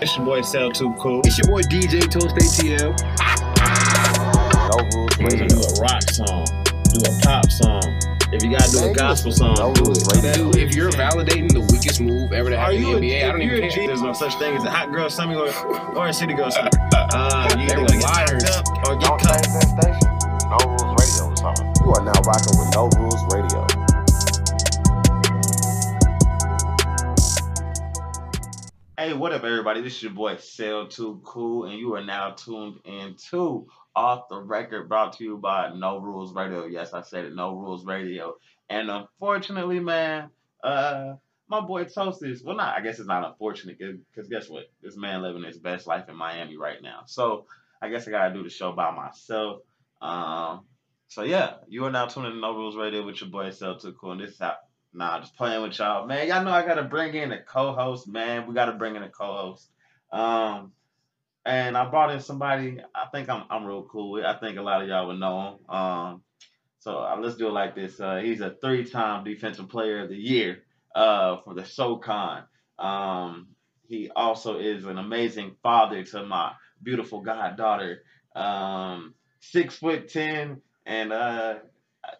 It's your boy Cell Too Cool. It's your boy DJ Toast ATL. No rules You radio. can do a rock song, do a pop song. If you gotta do a gospel song, no do rules it. radio. Dude, if you're validating the weakest move ever to happen in you the NBA, I a, don't if you're even care. G, there's no such thing as a hot girl summer or, or a city girl summer. Uh, you either They were gonna get liars. up or get Don't cut. change that station. No rules radio or something. You are now rocking with No Rules Radio. Hey, what up, everybody? This is your boy Sell Too Cool, and you are now tuned into Off the Record, brought to you by No Rules Radio. Yes, I said it, No Rules Radio. And unfortunately, man, uh, my boy Toast is well, not. I guess it's not unfortunate because guess what? This man living his best life in Miami right now. So I guess I gotta do the show by myself. Um, so yeah, you are now tuning in to No Rules Radio with your boy Sell Too Cool, and this is how Nah, just playing with y'all, man. Y'all know I gotta bring in a co-host, man. We gotta bring in a co-host. Um, and I brought in somebody I think I'm I'm real cool with. I think a lot of y'all would know him. Um, so uh, let's do it like this. Uh, he's a three-time Defensive Player of the Year uh, for the SoCon. Um, he also is an amazing father to my beautiful goddaughter. Um, six foot ten, and uh,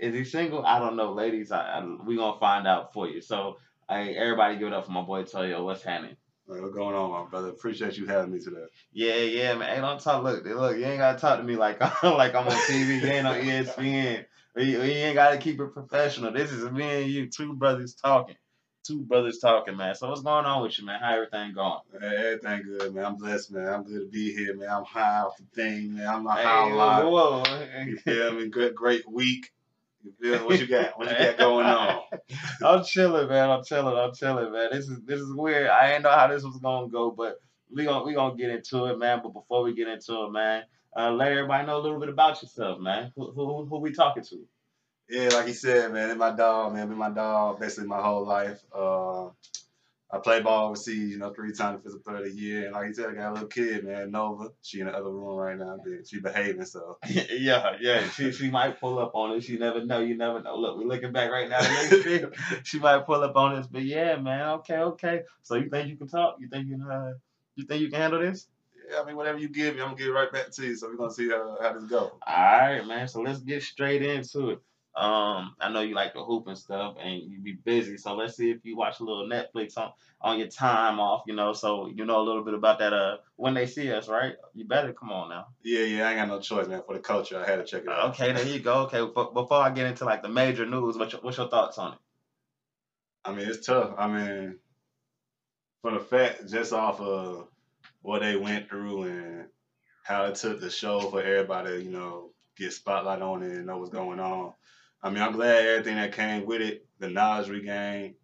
is he single? I don't know, ladies. I, I we gonna find out for you. So, hey, everybody, give it up for my boy Tuoyo. What's happening? What's going on, my brother? Appreciate you having me today. Yeah, yeah, man. Hey, don't talk. Look, look. You ain't gotta talk to me like like I'm on TV. You ain't on ESPN. You, you ain't gotta keep it professional. This is me and you, two brothers talking. Two brothers talking, man. So what's going on with you, man? How everything going? Everything good, man. I'm blessed, man. I'm good to be here, man. I'm high off the thing, man. I'm not Hey, high on life. whoa, You feel me? Good, great week. What you got? What you got going on? I'm chilling, man. I'm chilling. I'm chilling, man. This is this is weird. I ain't know how this was gonna go, but we gonna we gonna get into it, man. But before we get into it, man, uh, let everybody know a little bit about yourself, man. Who who, who we talking to? Yeah, like you said, man. It's my dog, man. Been my dog basically my whole life. Uh, I play ball overseas, you know, three times physical player of the year. And like you said, I got a little kid, man, Nova. She in the other room right now. but She behaving, so yeah, yeah. She she might pull up on us. You never know. You never know. Look, we're looking back right now. She might pull up on us. But yeah, man. Okay, okay. So you think you can talk? You think you can? Uh, you think you can handle this? yeah, I mean, whatever you give me, I'm gonna give it right back to you. So we're gonna see how, how this go. All right, man. So let's get straight into it. Um, I know you like to hoop and stuff, and you be busy. So let's see if you watch a little Netflix on on your time off. You know, so you know a little bit about that. Uh, when they see us, right? You better come on now. Yeah, yeah, I ain't got no choice, man. For the culture, I had to check it out. Okay, there you go. Okay, before I get into like the major news, what's your, what's your thoughts on it? I mean, it's tough. I mean, for the fact, just off of what they went through and how it took the show for everybody, you know, get spotlight on it and know what's going on. I mean, I'm glad everything that came with it, the knowledge regained,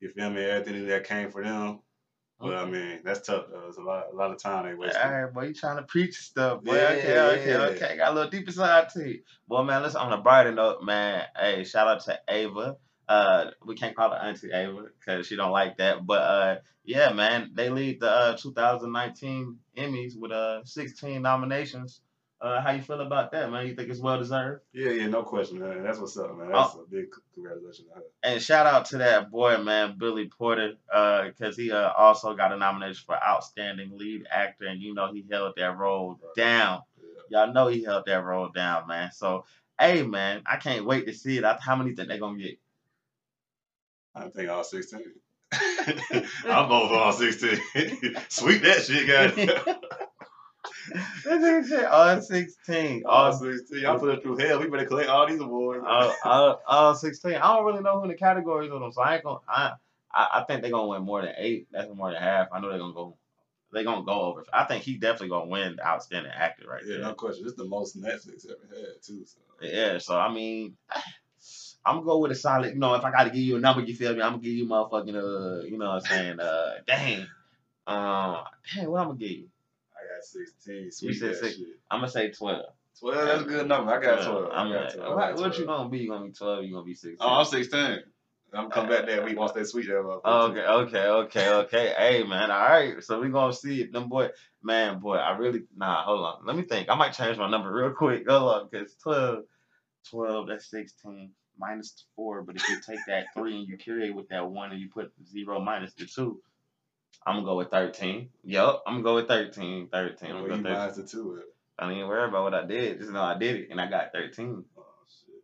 you feel me, everything that came for them. But I mean, that's tough though. It's a lot, a lot of time they wasted. All right, boy, you trying to preach stuff, boy. Yeah, okay, okay, yeah. okay. Got a little deeper side to you. Well, man, let's on a brighter note, man. Hey, shout out to Ava. Uh, we can't call her Auntie Ava because she don't like that. But uh, yeah, man, they lead the uh, 2019 Emmys with uh 16 nominations. Uh, how you feel about that, man? You think it's well deserved? Yeah, yeah, no question, man. That's what's up, man. That's a big congratulations. And shout out to that boy, man, Billy Porter, because he uh, also got a nomination for Outstanding Lead Actor, and you know he held that role down. Yeah. Y'all know he held that role down, man. So, hey, man, I can't wait to see it. How many think they gonna get? I think all 16. I'm both all 16. Sweep that shit, guys. This nigga said all sixteen. All All, 16. Y'all put it through hell. We better collect all these awards. all, all, all sixteen. I don't really know who the categories of them, so I ain't gonna. I, I, I think they're gonna win more than eight. That's more than half. I know they're gonna go. They're gonna go over. I think he definitely gonna win the outstanding actor right Yeah, there. no question. This is the most Netflix ever had, too. So. Yeah, so I mean, I'm gonna go with a solid. You know, if I got to give you a number, you feel me? I'm gonna give you motherfucking uh, you know what I'm saying? Uh, dang, um, dang, what I'm gonna give you? I got 16. Sweep said six. shit. I'm gonna say twelve. 12, that's a good number. I got 12. I'm I got like, 12. What, what you gonna be? You gonna be twelve? You gonna be sixteen? Oh, I'm 16. I'm gonna come back that week once that motherfucker. Okay, okay, okay, okay. hey man, all right. So we gonna see if them boy, man, boy. I really nah. Hold on. Let me think. I might change my number real quick. Hold on, because 12, 12, that's sixteen minus four. But if you take that three and you carry it with that one and you put zero minus the two, I'm gonna go with 13. Yup, I'm gonna go with 13. 13. I'm gonna go 13. minus the two. I don't even worry about what I did. Just know I did it and I got 13. Oh shit.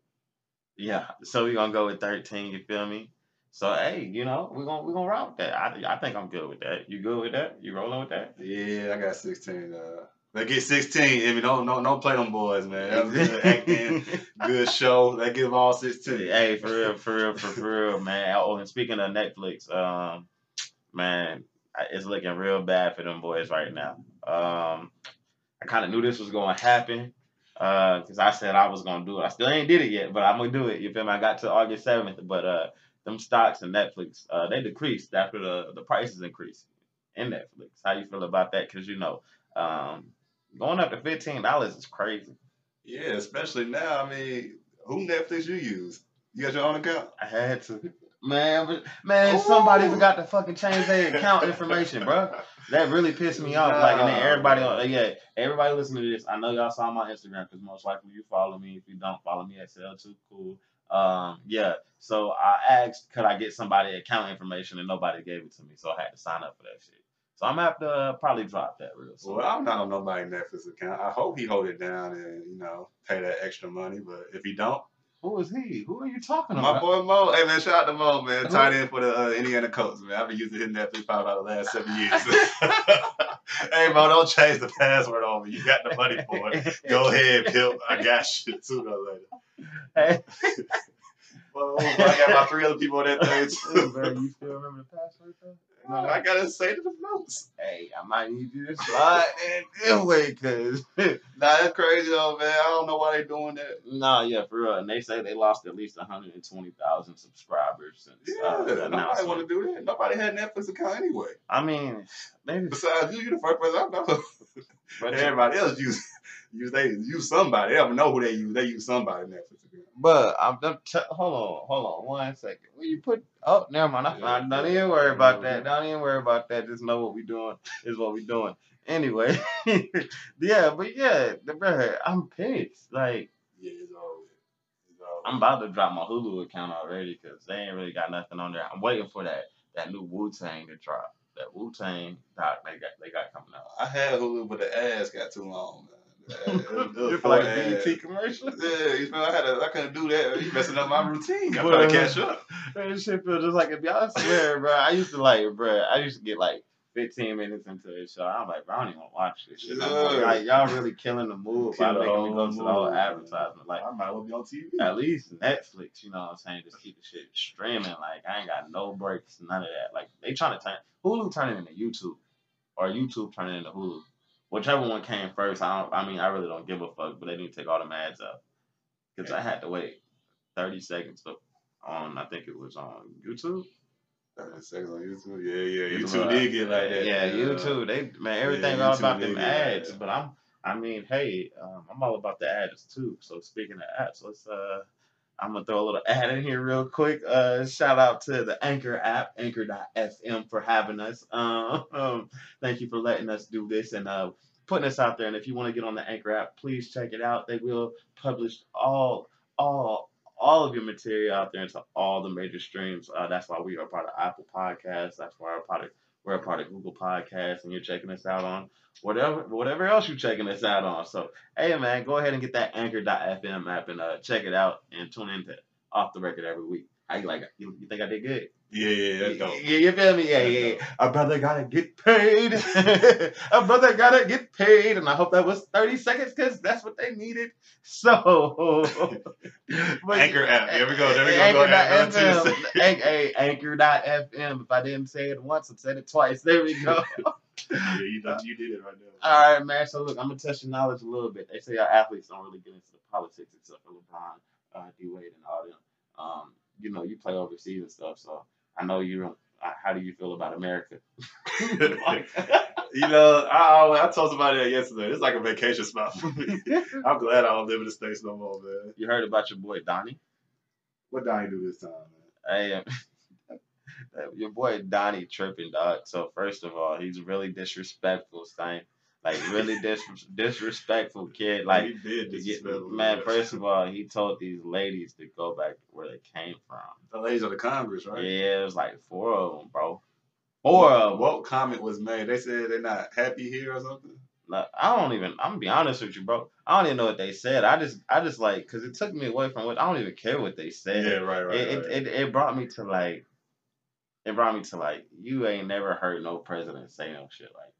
Yeah. So we're gonna go with 13, you feel me? So hey, you know, we're gonna we're gonna rock with that. I I think I'm good with that. You good with that? You rolling with that? Yeah, I got 16. Uh, they get 16. If you don't, don't, don't play them boys, man. That was good acting, good show. They give all 16. Hey, for real, for real, for, for real, man. Oh, and speaking of Netflix, um, man, I- it's looking real bad for them boys right now. Um, I kind of knew this was going to happen because I said I was going to do it. I still ain't did it yet, but I'm gonna do it. You feel me? I got to August seventh, but uh, them stocks and Netflix, uh, they decreased after the the prices increased in Netflix. How you feel about that? Because you know, um, going up to fifteen dollars is crazy. Yeah, especially now. I mean, who Netflix you use? You got your own account? I had to. Man, but, man, somebody forgot to fucking change their account information, bro. That really pissed me off. Like, and then everybody, on, yeah, everybody listening to this. I know y'all saw my Instagram because most likely you follow me. If you don't follow me at Sell2 Cool, um, yeah. So I asked, could I get somebody account information, and nobody gave it to me, so I had to sign up for that shit. So I'm gonna have to uh, probably drop that real soon. Well, I'm not on nobody Netflix account. I hope he hold it down and you know pay that extra money. But if he don't, Who is he? Who are you talking my about? My boy Mo, hey man, shout out to Mo, man, tight end for the uh, Indiana Colts, man. I've been using his Netflix probably about the last seven years. hey Mo, don't change the password on me. You got the money for it. Go ahead, Pimp. I got you sooner or later. Hey. Well, I got my three other people on that thing too. You still remember the password though? No, I gotta say to the folks, Hey, I might need you to slide in anyway, cause Nah, that's crazy though, man. I don't know why they doing that. nah, yeah, for real. And they say they lost at least 120,000 subscribers since Yeah, uh, the nobody want to do that. Nobody had Netflix account anyway. I mean, maybe, Besides you, you the first person I know. but, Everybody else use use they use somebody. They don't know who they use. They use somebody Netflix account. But I'm, I'm t- hold on, hold on, one second. Where you put? Oh, never mind. I. I, don't even worry about that. Don't even worry about that. Just know what we doing is what we doing. Anyway, yeah, but yeah, the bro, I'm pissed. Like. Yeah, it's always. It's always. I'm about to drop my Hulu account already because they ain't really got nothing on there. I'm waiting for that that new Wu Tang to drop. That Wu Tang doc they got they got coming out. I had Hulu, but the ads got too long, man. The ad- it was- it was You feel four like a ads. BET commercial? Yeah, you know, I had to, I couldn't do that. You messing up my routine. I Well, gotta catch up. That shit feel just like if y'all swear, bro. I used to like, bro. I used to get like 15 minutes into the show. I'm like, bro, I don't even want to watch this shit. no more. Yeah. Like, y'all really killing the move by Kill the making me go to the whole advertisement. Like, I might well be on TV. at least Netflix, you know what I'm saying? Just keep the shit streaming. Like I ain't got no breaks, none of that. Like they trying to turn Hulu turning into YouTube or YouTube turning into Hulu. Whichever one came first, I don't I mean I really don't give a fuck, but they didn't take all the ads out. Cause I had to wait thirty seconds to, on I think it was on YouTube. Thirty seconds on YouTube. Yeah, yeah. It's YouTube did get like that. Yeah, man. YouTube. They man, everything Yeah, all about them like ads. But I'm, I mean, hey, um, I'm all about the ads too. So speaking of ads, let's uh, I'm gonna throw a little ad in here real quick. Uh, shout out to the Anchor app, Anchor.fm, for having us. Um, thank you for letting us do this and uh, putting us out there. And if you want to get on the Anchor app, please check it out. They will publish all, all, all of your material out there into all the major streams. Uh, that's why we are part of Apple Podcasts. That's why we're part of we're a part of Google Podcasts, and you're checking us out on whatever whatever else you're checking us out on. So hey man, go ahead and get that Anchor.fm app and uh, check it out and tune into Off the Record every week. You like? You, you think I did good? Yeah, yeah. Yeah, you feel me? Yeah, yeah, yeah. A brother gotta get paid. a brother gotta get paid, and I hope that was 30 seconds because that's what they needed. So, but- Anchor app. There we go. There we go. Go ahead. Go the Anchor.fm. If I didn't say it once, I said it twice. There we go. Yeah, you, you did it right there. All right, man. So look, I'm gonna test your knowledge a little bit. They say our athletes don't really get into the politics except for LeBron, uh, D Wade, and all them. Um, you know, you play overseas and stuff, so I know you don't. Uh, how do you feel about America? You know, I I told somebody that yesterday. It's like a vacation spot for me. I'm glad I don't live in the states no more, man. you heard about your boy Donnie? What Donnie do this time, man? Hey, um, your boy Donnie tripping, dog. So first of all, he's really disrespectful, Stein. Like really dis- disrespectful kid. Like he did to get- disrespectful, man, first of all, he told these ladies to go back where they came from. the ladies of the Congress, right? Yeah, it was like four of them, bro. Or uh, what comment was made? They said they're not happy here or something. Like, I don't even. I'm gonna be honest with you, bro. I don't even know what they said. I just, I just like, cause it took me away from what I don't even care what they said. Yeah, right, right. it, right. it, it, it brought me to like, it brought me to like, you ain't never heard no president say no shit like that.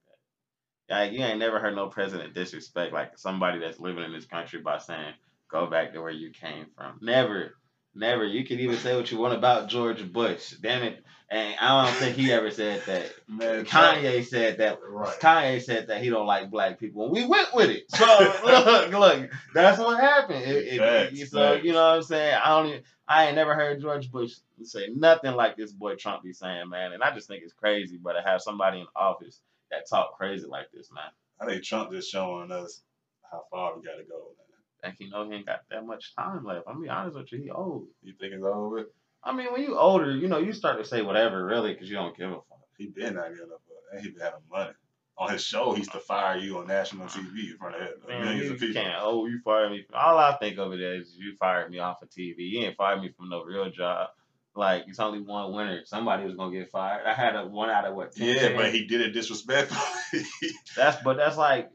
Like, you ain't never heard no president disrespect like somebody that's living in this country by saying, go back to where you came from. Never, never. You can even say what you want about George Bush. Damn it. And I don't think he ever said that. Man, Kanye said that Right. Kanye said that he don't like black people, and we went with it. So look, look, that's what happened. It, it- Facts, so facts. you know what I'm saying? I don't, even, I ain't never heard George Bush say nothing like this boy Trump be saying, man. And I just think it's crazy, but to have somebody in office that talk crazy like this, man. I think Trump just showing us how far we got to go. Man. Think he know he ain't got that much time left. I'm be honest with you, he old. You think it's over? I mean, when you older, you know, you start to say whatever really because you don't give a fuck. He been not getting up, and he been having money. On his show, he used to fire you on national TV in front of Man, millions you, of people. can't. Oh, you fired me. All I think of it is you fired me off of TV. You ain't fired me from no real job. Like it's only one winner. Somebody was gonna get fired. I had a one out of what? 10 Yeah, chance. but he did it disrespectfully. That's but that's like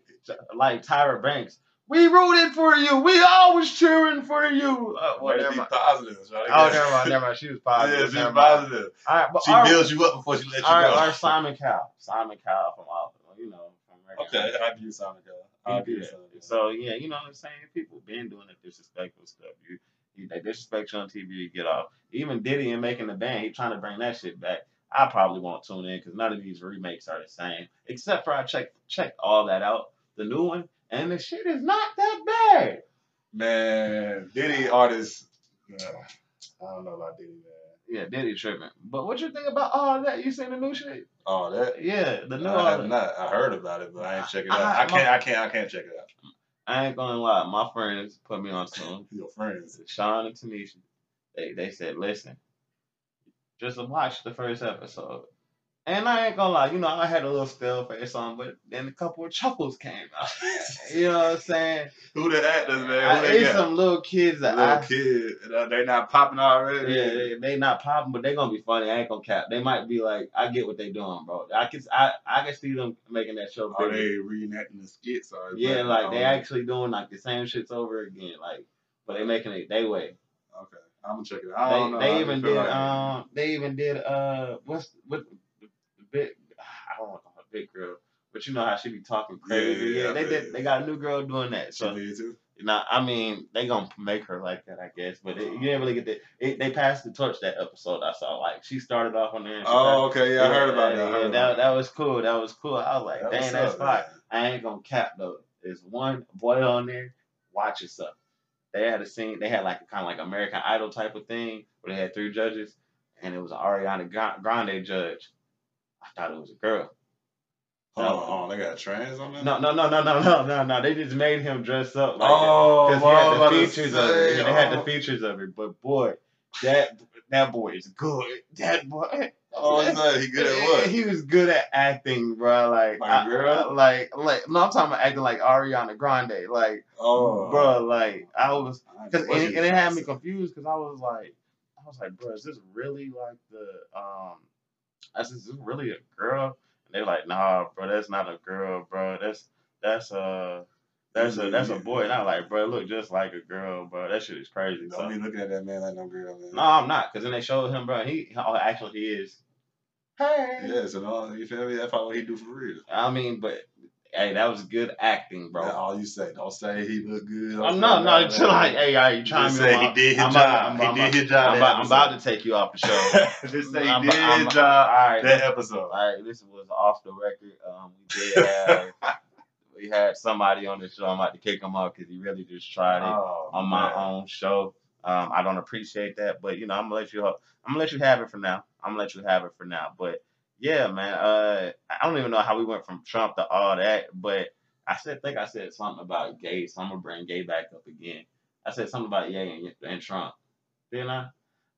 like Tyra Banks. We rooted for you. We always cheering for you. Uh, well, never mind. positive. Right? Oh, never mind. Never mind. She was Yeah, positive. she's never mind. positive. All right, but She our, builds you up before she lets you our, go. our Simon Cowell. Simon Cowell from Alpha. You know. From Reagan. okay, I'll give Simon Cowell. I'll He give you did. Simon Cowell. So yeah, you know what I'm saying. People been doing the disrespectful stuff. They disrespect you on TV, you get off. Even Diddy and making the band, he trying to bring that shit back. I probably won't tune in because none of these remakes are the same. Except for I checked checked all that out, the new one, and the shit is not that bad. Man, Diddy artists. Nah, I don't know about Diddy, man. Yeah, Diddy tripping. But what you think about all that? You seen the new shit? All that. Yeah, the new. I have not. I heard about it, but I ain't check it out. I- I can't. I can't. I can't check it out. I ain't gonna lie, my friends put me on some. Your friends. Sean and Tanisha, they they said, listen, just watch the first episode. And I ain't gonna lie, you know, I had a little stale face on, but then a couple of chuckles came out. you know what I'm saying? Who the actors, man? I, Who they it's got? some little kids that Little I, kid. Uh, they not popping already. yeah, they, they not popping, but they gonna be funny. I ain't gonna cap. They might be like, I get what they doing, bro. I can, I, I can see them making that show. Are they reenacting the skits? Or yeah, that- like they um, actually doing like the same shits over again, like, but they making it they way. Okay, I'm gonna check it out. I don't know. They, I they even did like- um they even did uh what's what big I don't want to call her big girl, but you know how she be talking crazy. Yeah, Yeah, yeah, they did they got a new girl doing that. She So did too. now I mean they gonna make her like that I guess, but it, you didn't really get that. it, they passed the torch that episode I saw. Like she started off on there. and she Oh, okay. Yeah, I heard about that. Heard that, about that was cool. That was cool. I was like, That dang, that's fine. I ain't gonna cap though. There's one boy on there. Watch yourself. They had a scene. They had like a kind of like American Idol type of thing where they had three judges, and it was an Ariana Gra- Grande judge. I thought it was a girl. Hold on, hold on. They got trans on there. No, no, no, no, no, no, no, no. They just made him dress up like Oh, because well, he had the features of it. Yeah, they had the oh. features of it. But boy, that that boy is good. That boy. Oh, I'm saying he good at what? He was good at acting, bro. Like, Like a I- girl? I- like, like. No, I'm talking about acting like Ariana Grande. Like, Oh, bro, like I was, cause and, and it had me confused because I was like, I was like, bro, is this really like the um? I said, is this really a girl? And they're like, nah, bro, that's not a girl, bro. That's that's a That's a that's a boy, and I'm like, bro, look just like a girl, bro. That shit is crazy. So. Don't be looking at that man like no girl, man. No, I'm not, cause then they showed him, bro. He oh, actually he is. Hey. Yeah, so no, you feel me? That's probably what he do for real. I mean, but hey, that was good acting, bro. That's all you say. Don't say he look good. Don't no, say no, none of it's that. like, hey, are you trying Just to say he did his I'm job. About, I'm, he I'm, did his I'm, job. I'm, about, I'm about to take you off the show. Just say I'm- did I'm- his job All right, that episode. all right. This was off the record. Um, we did have we had somebody on the show. I'm about to kick him off because he really just tried it Oh, on my man. own show. Um, I don't appreciate that, but you know, I'm gonna let you. I'm gonna let you have it for now. I'm gonna let you have it for now. But yeah, man. Uh, I don't even know how we went from Trump to all that, but I said, think I said something about gay, so I'm gonna bring gay back up again. I said something about Ye and, and Trump. Didn't I?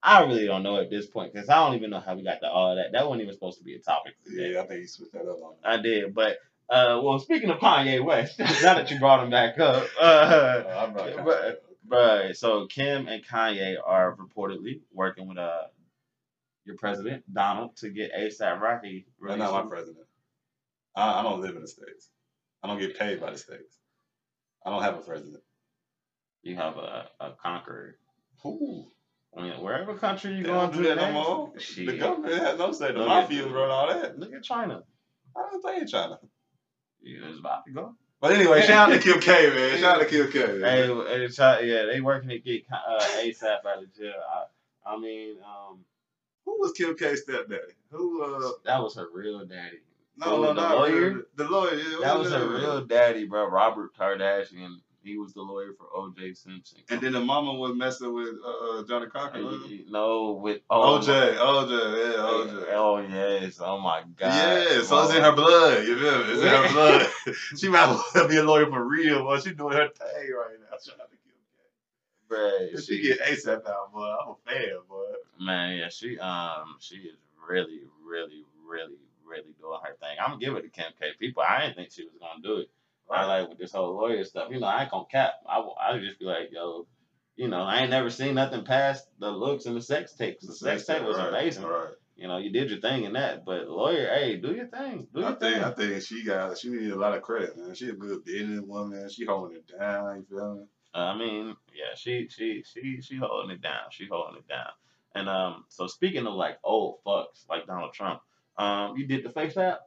I really don't know at this point because I don't even know how we got to all that. That wasn't even supposed to be a topic today. Yeah, I think you switched that up on. I did, but uh, well, speaking of Kanye West, now that you brought him back up, uh, I'm not Yeah, kinda- Right. So Kim and Kanye are reportedly working with uh your president Donald to get ASAP Rocky. That's not my president. I, I don't live in the states. I don't get paid by the states. I don't have a president. You have a, a conqueror. Who? I mean, wherever country you going to do that no more. shit. The government has no say. The mafia run all that. Look at China. I don't think China. You was about to go. But anyway, shout out to Kim K, man. Shout out to Kim K. Hey, Man. hey, Chi- yeah, they working to get uh, ASAP out of jail. I, I mean, um, Who was Kim K's stepdaddy? Who? Uh, that was her real daddy. no, Who, no, the lawyer? The lawyer. yeah, That was her real daddy, bro. Robert Kardashian. He was the lawyer for O.J. Simpson. And then the mama was messing with uh, uh, Johnnie Cochran. Hey, wasn't it? you know, with oh, OJ, OJ, yeah, OJ. oh yes, oh my god. Yeah, so it's in her blood. You feel me? It's in her blood. she might be a lawyer for real, boy. She doing her thing right now. Shout out to Kim K. Bruh, she get ASAP out, boy, I'm a fan, boy. man, yeah, she um she is really, really, really, really doing her thing. I'm gonna give it to Kim K. People, I didn't think she was gonna do it. I like with this whole lawyer stuff. You know, I ain't gonna cap. I I would just be like, yo, you know, I ain't never seen nothing past the looks and the sex tapes. The sex tape was Right, amazing. Right. You know, you did your thing in that, but lawyer, hey, do your thing. Do your I think thing. I think she got she needs a lot of credit, man. She a good business woman. She holding it down. You feel me? Uh, I mean, yeah, she she she she holding it down. She holding it down. And um, so speaking of like old fucks like Donald Trump, um, you did the FaceApp.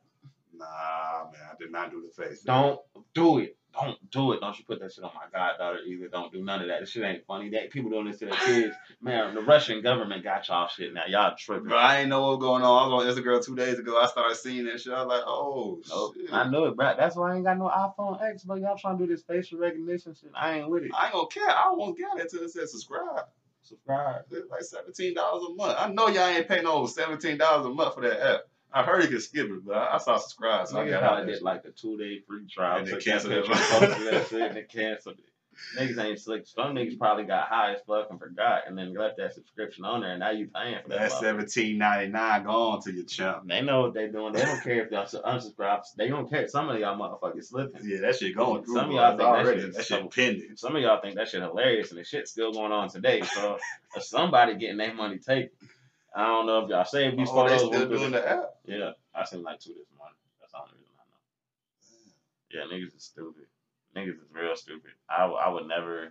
Nah, man, I did not do the face. Don't do it. Don't do it. Don't you put that shit on my goddaughter either. Don't do none of that. This shit ain't funny. That people doing this to their kids. Man, the Russian government got y'all shit now. Y'all tripping. But I ain't know what was going on. I was on Instagram two days ago. I started seeing that shit. I was like, oh, Nope. shit. I know it, bro. That's why I ain't got no iPhone X, but y'all trying to do this facial recognition shit. I ain't with it. I ain't gonna care. I won't get it until it says subscribe. Subscribe. It's like seventeen dollars a month. I know y'all ain't paying no seventeen dollars a month for that app. I heard you could skip it, but I, I saw subscribe, so I got out did like a two day free trial. And they canceled it. picture, posted that shit, and they canceled it. Niggas ain't slick. Some niggas probably got high as fuck and forgot, and then left that subscription on there, and now you paying for that. That motherfucker. seventeen ninety nine gone to your chump. They know what they doing. They don't care if y'all su- unsubscribe. They don't care. Some of y'all motherfuckers slipping. Yeah, that shit going through. Some of y'all think that shit that so- shit pending. Some of y'all think that shit hilarious, and the shit's still going on today. So uh, somebody getting their money taken. I don't know if y'all saved these Oh, they photos. still doing the- app. Yeah, I seen like two this morning. That's the only reason I know. Yeah, niggas is stupid. Niggas is real stupid. I, w- I would never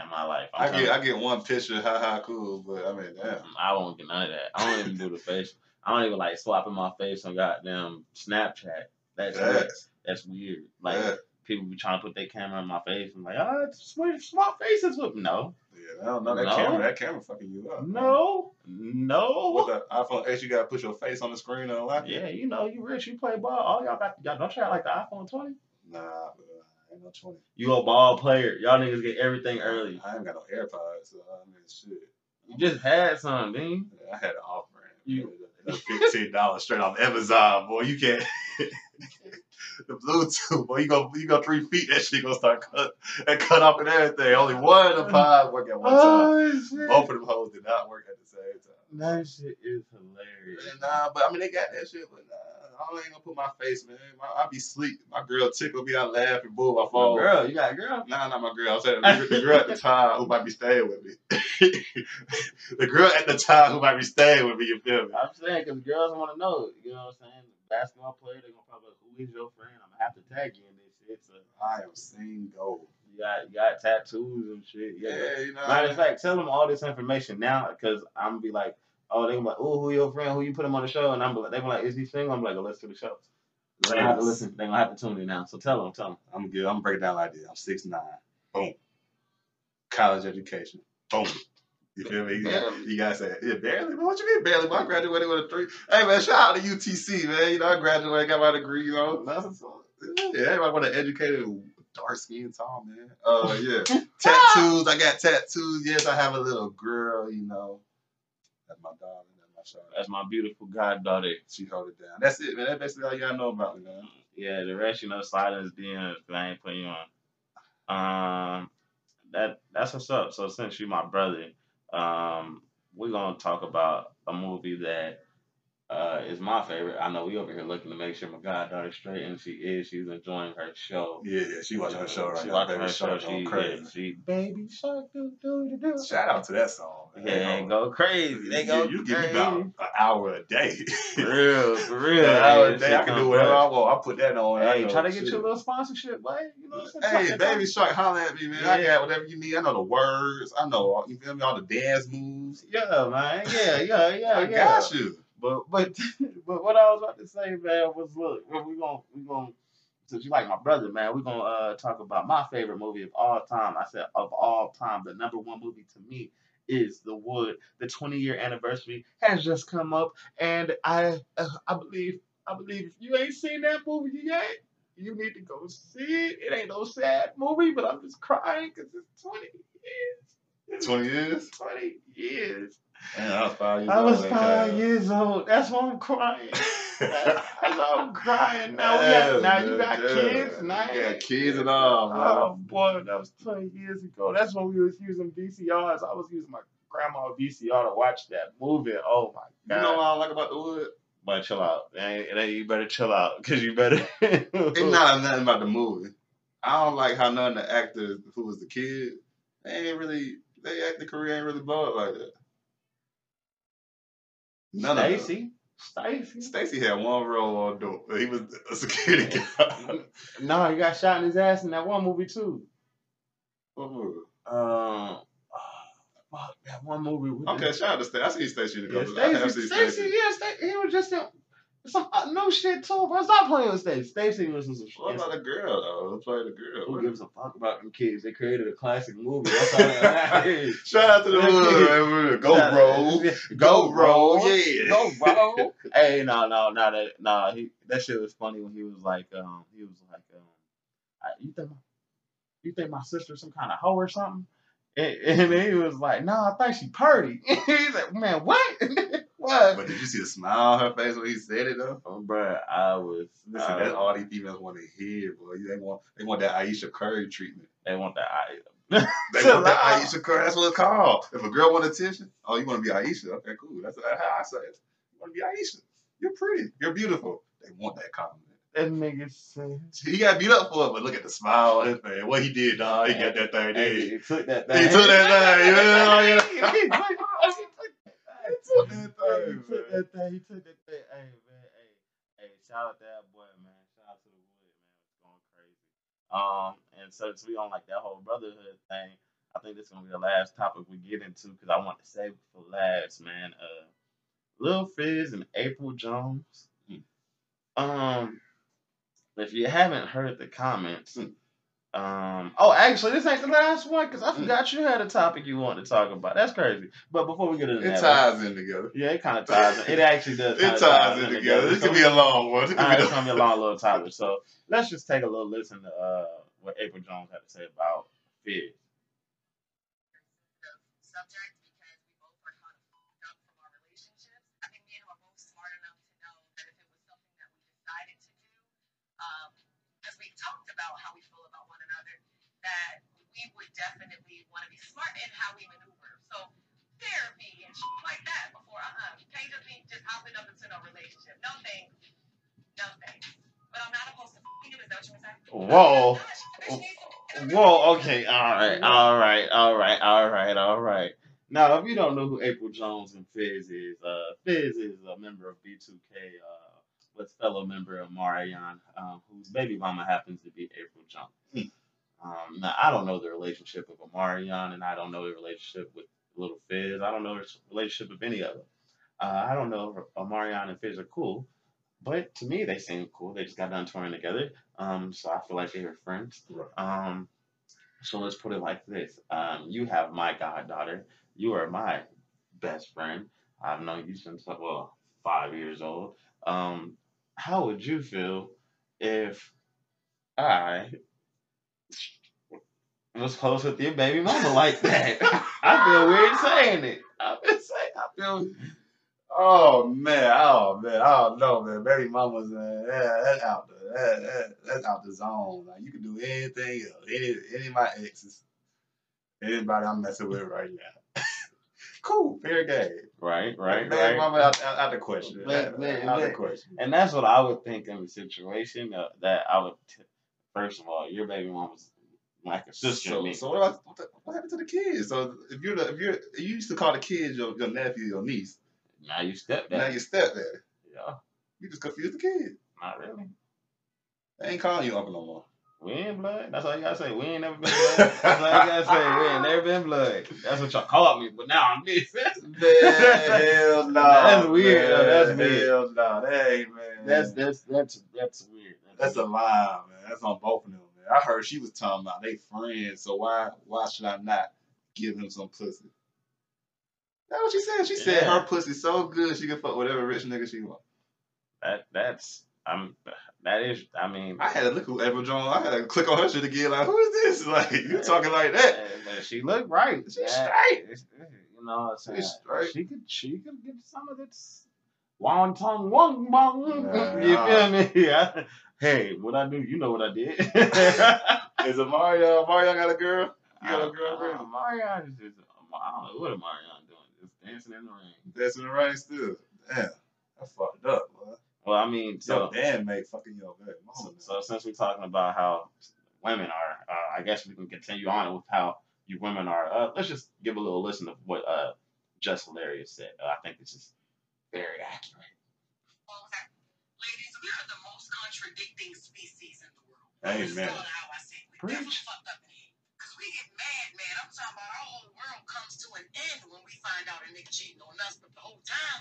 in my life. I'm I get I get one picture, ha ha, cool, but I mean, damn. Mm, I won't get none of that. I don't even do the face. I don't even like swapping my face on goddamn Snapchat. That's weird. That's weird. Like Yeah. People be trying to put their camera in my face. I'm like, oh, it's switch swap faces with me. No, Yeah, I don't know that No. camera. That camera fucking you up. no, With no. With the iPhone X, you gotta put your face on the screen and unlock. Yeah, you know, you rich, you play ball. All y'all got, y'all don't try like the iPhone 20. Nah, uh, ain't no twenty. You a ball player. Y'all niggas get everything early. I ain't got no AirPods, so I mean, shit. You just had some, man. Yeah, I had an off brand. You- fifteen dollars straight off Amazon, boy. You can't. the Bluetooth, boy. You go, you go three feet. That shit gonna start cut and cut off and everything. Only one of the pod work at one oh, time. Oh, shit. Both of them hoes did not work at the same time. That shit is hilarious. And, Nah, but I mean they got that shit, but nah, I ain't gonna put my face, man. My, I be sleep. My girl tickle me. I laugh and boo. I fall. Girl, you got a girl. Nah, not my girl. I'm saying the, the girl at the time who might be staying with me. the girl at the time who might be staying with me. You feel me? I'm saying because girls want to know. You know what I'm saying? Basketball player, they're gonna probably who is your friend? I'm gonna have to tag you in this shit. So I am single. you got you got tattoos and shit. Yeah. Yeah, you know. Matter of fact, tell them all this information now because I'm gonna be like, oh, they gonna be like, oh, who your friend? Who you put him on the show? And I'm like, they gonna be like, is he single? I'm like, oh, let's do the show. They gonna have to listen. They gonna have to tune in now. So tell them, tell them. I'm good. I'm gonna break it down like this. I'm six nine. Boom. College education. Boom. You feel me? You, got, you guys say, yeah, barely. Man, What you mean barely? But I graduated with a three. Hey man, shout out to UTC, man. You know, I graduated, got my degree. You know, That's- yeah, everybody want to educated, dark skin, tall man. Uh, yeah, tattoos. I got tattoos. Yes, I have a little girl. You know, that's my darling. That's my child. That's my beautiful goddaughter. She hold it down. That's it, man. That's basically all you gotta know about me, man. Yeah, the rest, you know, silence DMs, but I ain't putting you on. Um, that that's what's up. So since you my brother, um, we're gonna talk about a movie that uh, is my favorite. I know we over here looking to make sure my goddaughter's straight, and she is. She's enjoying her show. Yeah, yeah, she watching her show right She now. watching her show. She, crazy. yeah, she baby shark do do do. Shout out to that song. man. Yeah, They go crazy. They go you, you give me about an hour a day. For real, for real. An hour a day, I can do whatever. I want. I put that on. Hey, try to get shit. you a little sponsorship, boy. You know what I'm Hey, saying? Baby Shark, holler at me, man. I got whatever you need. I know the words. I know all, you feel me, all the dance moves. Yeah, man. Yeah, yeah, yeah, I yeah. got you. But but but what I was about to say, man, was look, we're gonna we gonna since you like my brother, man, we're gonna uh talk about my favorite movie of all time. I said of all time, the number one movie to me is The Wood. The 20 year anniversary has just come up, and I uh, I believe I believe if you ain't seen that movie yet, you need to go see it. It ain't no sad movie, but I'm just crying because it's 20 years. 20 years? 20 years. Man, I was five years I was old. at five that years old. That's why I'm crying. That's time. why I'm crying. Now, we got, now you got yeah. kids. Now You got kids and oh, all, man. Oh boy, that was 20 years ago. That's when we was using VCRs. I was using my grandma VCR to watch that movie. Oh my god. You know what I like about the wood? but chill out. It ain't, you better chill out because you better. It's not nothing about the movie. I don't like how none of the actors who was the kid, they ain't really, they acting career ain't really blow up like that. None. Stacy. Stacy. Stacy had one role on dope. He was a security guard. No, he got shot in his ass in that one movie too. What movie? Um, fuck that one movie. with Okay, shout out to Stacy. I see Stacy Yeah, couple. I Stacy, seen Stacy, Stacy. yeah, Stacy, he was just in some uh, no shit too, bro. Stop playing with Stacy. Stacy was some shit. What about the girl though? Who played the girl? Who gives a fuck about them kids? They created a classic movie. That's all that. Shout out to the hood. Go bro. Go, bro. Yeah. Go, bro. hey, no, no, no, that, no. He, that shit was funny when he was like, um, he was like, um, I, you think, my, you think my sister's some kind of hoe or something? And, and then he was like, no, I think she purdy. He's like, man, what? But did you see the smile on her face when he said it though? Oh, bruh, I was. Listen, uh, that's all these females want to hear, boy. They want they want that Ayesha Curry treatment. They want that. I, They want that. Ayesha Curry. That's what it's called. If a girl want attention, oh, you want to be Ayesha? Okay, cool. That's how I say it. You want to be Ayesha? You're pretty. You're beautiful. They want that compliment. that nigga said. He got beat up for it, but look at the smile on his face. What he did, dog. He got that thing. Hey, he took that thing. He took that thing. He took- He took that thing. He took that thing. Hey man, hey, hey, shout out to that boy, man. Shout out to the wood, man. It's going crazy. Um, and so since we on like that whole brotherhood thing, I think this is gonna be the last topic we get into because I want to save it for last, man. Uh, Lil Fizz and April Jones. Um, if you haven't heard the comments, Hmm. Um, oh, actually, this ain't the last one because I forgot you had a topic you wanted to talk about. That's crazy. But before we get into It that, ties in together. yeah, it kind of ties. In. It actually does. It kinda ties in together. It So could be a long one. It could all right, be it's gonna be a long little topic. So let's just take a little listen to uh, what April Jones had to say about Fizz. That we would definitely want to be smart in how we maneuver. So therapy and shit like that before uh-uh. You can't just be just hopping up into no relationship. No thanks. No thanks. But I'm not opposed to fucking him, is that what you were saying? Whoa. Gosh, bitch needs some- Whoa, okay, all right, all right, all right, all right, all right. Now, if you don't know who April Jones and Fizz is, uh, Fizz is a member of B2K, uh, with fellow member of Marion, um, whose baby mama happens to be April Jones. Um, now, I don't know the relationship of Omarion, and I don't know the relationship with Little Fizz. I don't know the relationship of any of them. Uh, I don't know if Omarion and Fizz are cool, but to me, they seem cool. They just got done touring together, um, so I feel like they're friends. Right. Um, so let's put it like this: um, you have my goddaughter. You are my best friend. I've known you since well five years old. Um, how would you feel if I was close with your baby mama like that? I feel weird saying it. I feel saying I feel. Oh man, oh man, I don't know, man. Baby mamas, man, yeah, that's out the that, that, that's out the zone. Like you can do anything else. Any any of my exes, anybody I'm messing with right now. cool, fair game. Right, right, Man, right. mama out, out, out the question. But- out, but- out the question. And that's what I would think in the situation uh, that I would. T- first of all, your baby mom was like a sister So, me. so what, about, what, the- what happened to the kids? So if you're the if you're you used to call the kids your, your nephew, your niece. now you step Now you stepdad. Yeah, You just confused the kid. not really. They ain't calling you uncle no more. We ain't blood. That's all you gotta say. We ain't never been blood. That's all you gotta say. We ain't never been blood. That's what y'all called me, but now I'm this. hell no. That's weird, though. That's weird. Hell no. That ain't man. That's that's that's that's weird. That's a lie, man. That's on both of them, man. I heard she was talking about they friends, so why why should I not give him some pussy? That's what she said. She said Yeah. her pussy so good she can fuck whatever rich nigga she want. that that's I'm that is I mean I had to look who Ever Jones. I had to click on her shit again. Like, who is this? Like, you talking like that? uh, she looked right. She's Yeah, straight. You know what I'm saying? She's straight. She could she could get some of this wonton wong bong. Nah, you feel me? Yeah. Hey, what I do, you know what I did. Is it Mario? Mario got a girl? You got a Uh, girlfriend? uh, Marion is just, I don't know what is Marion doing. Just dancing in the rain. Dancing in the rain still. Damn. I fucked up, boy. Well, I mean, so Your bandmate fucking your baby So, mama. so since we're talking about how women are, uh, I guess we can continue on with how you women are. Uh, let's just give a little listen of what uh, Jess Hilarious said. Uh, I think this is very accurate. Okay. Ladies, we are the most contradicting species in the world. Amen. This how I say. We Preach. fucked up in. Because we get mad, man. I'm talking about our whole world comes to an end when we find out a nigga cheating on us. But the whole time,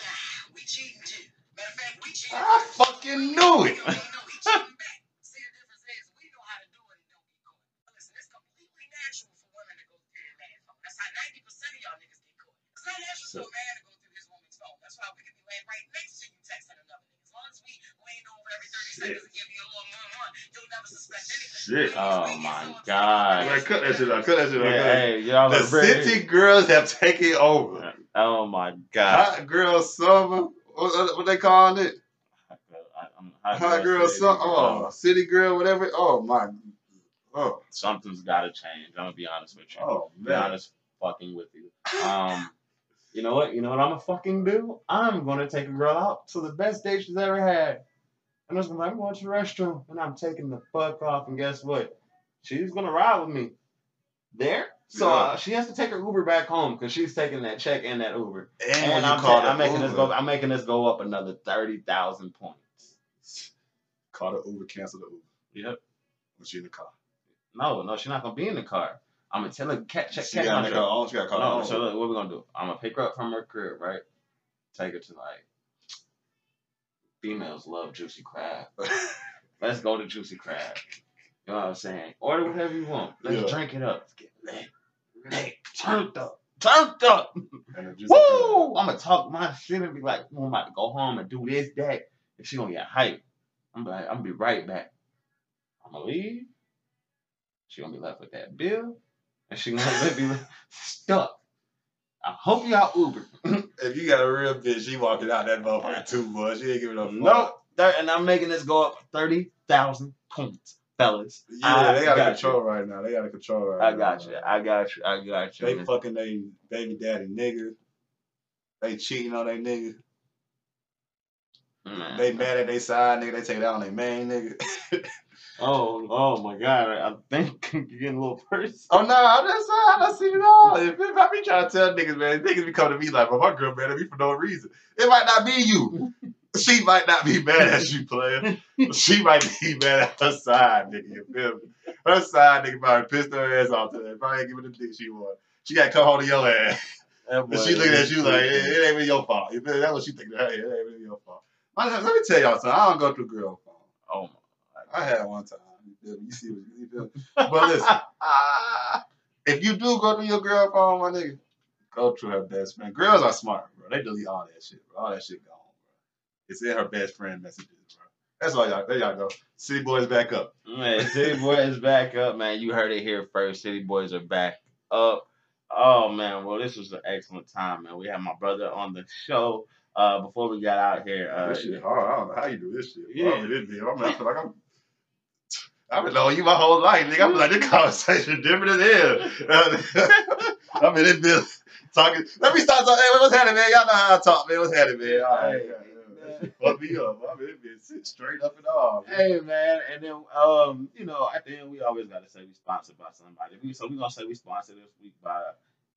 ah, we cheating too. Matter of fact, we cheating. I fucking knew it. We know he cheating back. See, the difference is we know how to do it and don't get caught. Listen, it's completely natural for women to go through their man's phone. That's how 90% of y'all niggas get caught. It's not natural So- for a man to go through his woman's phone. That's why we could be laying right next anything. Shit. Oh my. God. Like, cut that shit out. Cut that shit out. Yeah, hey, y'all The are city girls have taken over. Oh my God. Hot girl summer. What, what, what they calling it? Hot girl, I- Hot girl city, summer. uh, Oh, city girl, whatever. Oh my. Oh, Something's got to change. I'm gonna be honest with you. oh man. be honest fucking with you. Um, you know what? You know what I'm gonna fucking do? I'm gonna take a girl out to the best date she's ever had. And I'm just like, I'm going to the restroom and I'm taking the fuck off. And guess what? She's gonna ride with me there. So uh, she has to take her Uber back home because she's taking that check and that Uber. And, And I'm, ta- I'm making this go. I'm making this go up another thirty thousand points. Call the Uber, cancel the Uber. Yep. When she in the car. No, no, she's not gonna be in the car. I'm gonna tell her catch check She catch got my to make her own. She got to call No, her so look, what we gonna do? I'm gonna pick her up from her crib, right? Take her to like females love juicy crab. Let's go to juicy crab. You know what I'm saying? Order whatever you want. Let's Yeah. drink it up. Let's get lit. Lit. Turned up. Turned up. And it just Woo! Uh, I'm gonna talk my shit and be like, I'm about to go home and do this, that. And she gonna get hyped. I'm like, I'm gonna be right back. I'm gonna leave. She gonna be left with that bill. And she gonna be stuck. I hope y'all Uber. If you got a real bitch, she walking out that motherfucker too much. She ain't giving no fuck. Nope. And I'm making this go up 30,000 points, fellas. Yeah, they got got a control right now. They got a control You. right I now. got you. I got you. I got you. They man. fucking they baby daddy nigga. They cheating on they nigga. Man. They mad at they side nigga. They take it out on their main nigga. Oh, oh my God. I, I think you're getting a little personal. oh no, I'm just saying. I seen it all. If, if I be trying to tell niggas, man, niggas be coming to me like, well, my girl mad at me for no reason. It might not be you. she might not be mad at you, player. she might be mad at her side, nigga. You feel me? Her side nigga probably pissed her ass off today. Probably giving the dick she want. She got to come hold of your ass. And she looking at you like, it, it ain't really your fault. You feel me? That's what she thinking. Hey, it ain't really your fault. Let me tell y'all something. I don't go through girl phone. Oh my. I had one time. You feel me? You see what you feel? But listen, if you do go through your girl phone, my nigga, go to her best friend. Girls are smart, bro. They delete all that shit, bro. All that shit gone, bro. It's in her best friend messages, bro. That's all y'all. There y'all go. City boys back up. Man, City Boy is back up, man. You heard it here first. City Boys are back up. Oh man, well this was an excellent time, man. We had my brother on the show. Uh, before we got out here, uh, this shit hard. I don't know how you do this shit. Yeah. Yeah. I'm in this deal. I'm I feel like I'm. I've been knowing you my whole life, nigga. I'm like, this conversation different as hell. I mean, it been talking. Let me start talking. Hey, what's happening, man? Y'all know how I talk, man. What's happening, man? All right. Hey. Fuck me up. I mean, it been sitting straight up and all. man. Hey man, and then um, you know, at the end we always gotta say we sponsored by somebody. So we gonna say we sponsored this week by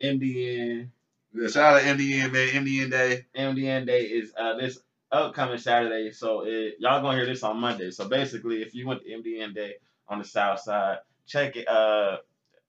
MDN. Yeah, shout out to MDN, man. MDN Day. MDN Day is uh this upcoming Saturday, so it, y'all gonna hear this on Monday. So basically, if you went to MDN Day on the South Side, check it. Uh,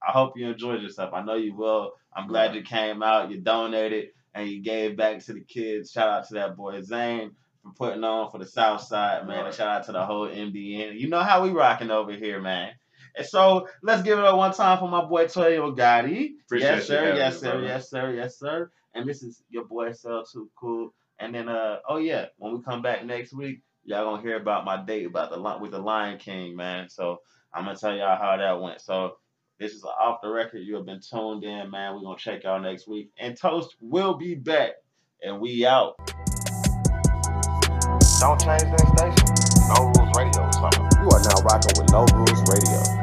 I hope you enjoyed yourself. I know you will. I'm glad you came out. You donated and you gave back to the kids. Shout out to that boy Zane for putting on for the South Side, man. And shout out to the whole MDN. You know how we rocking over here, man. And so let's give it up one time for my boy Tuoyo Gotti. Appreciate yes, sir. Yes, sir. Yes, sir. Yes, sir. And this is your boy Cell Too Cool. And then, uh, oh yeah, when we come back next week, y'all gonna hear about my date about the with the Lion King, man. So I'm gonna tell y'all how that went. So this is off the record. You have been tuned in, man. We're gonna check y'all next week. And Toast will be back. And we out. Don't change that station. No Rules Radio or something. You are now rocking with No Rules Radio.